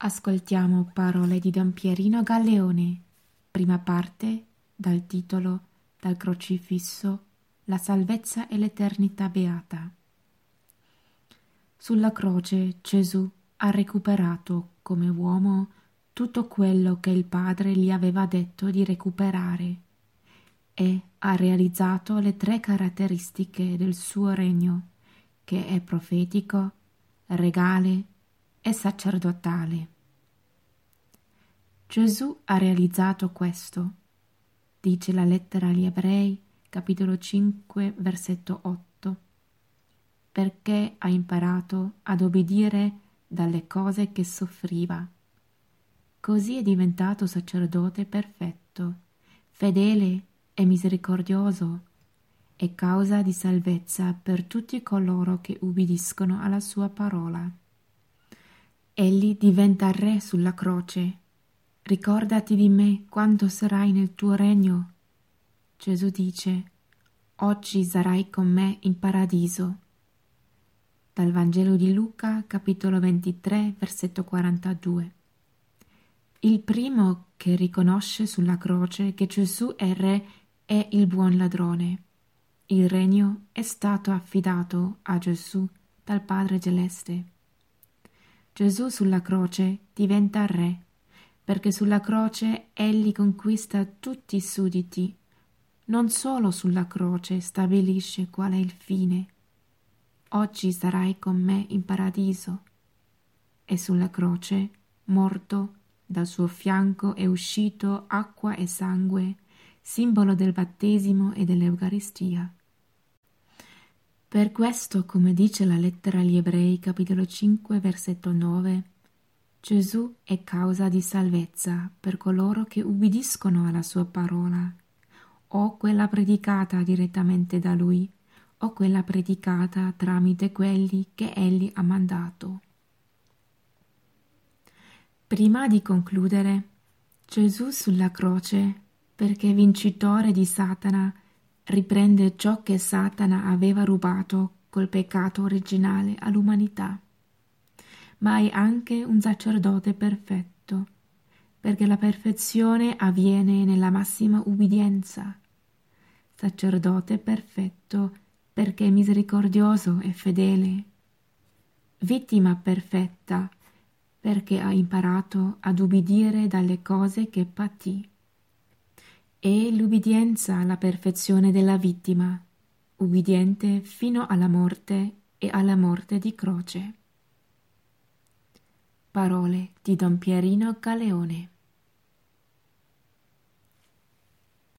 Ascoltiamo parole di Don Pierino Galleone, prima parte dal titolo Dal crocifisso La salvezza e l'eternità beata. Sulla croce Gesù ha recuperato come uomo tutto quello che il Padre gli aveva detto di recuperare e ha realizzato le tre caratteristiche del suo regno, che è profetico, regale e sacerdotale. Gesù ha realizzato questo, dice la lettera agli Ebrei, capitolo 5, versetto 8, perché ha imparato ad obbedire dalle cose che soffriva. Così è diventato sacerdote perfetto, fedele e misericordioso e causa di salvezza per tutti coloro che ubbidiscono alla sua parola. Egli diventa re sulla croce. Ricordati di me quando sarai nel tuo regno. Gesù dice, Oggi sarai con me in paradiso. Dal Vangelo di Luca, capitolo 23, versetto 42. Il primo che riconosce sulla croce che Gesù è re è il buon ladrone. Il regno è stato affidato a Gesù dal Padre Celeste. Gesù sulla croce diventa re, perché sulla croce egli conquista tutti i sudditi. Non solo sulla croce stabilisce qual è il fine. Oggi sarai con me in paradiso. E sulla croce, morto, dal suo fianco è uscito acqua e sangue, simbolo del battesimo e dell'Eucaristia. Per questo, come dice la lettera agli Ebrei, capitolo 5, versetto 9, Gesù è causa di salvezza per coloro che ubbidiscono alla sua parola, o quella predicata direttamente da lui, o quella predicata tramite quelli che egli ha mandato. Prima di concludere, Gesù sulla croce, perché vincitore di Satana, riprende ciò che Satana aveva rubato col peccato originale all'umanità. Ma è anche un sacerdote perfetto, perché la perfezione avviene nella massima ubbidienza. Sacerdote perfetto perché è misericordioso e fedele. Vittima perfetta perché ha imparato ad ubbidire dalle cose che patì e l'ubbidienza la perfezione della vittima, ubbidiente fino alla morte e alla morte di croce. Parole di Don Pierino Galeone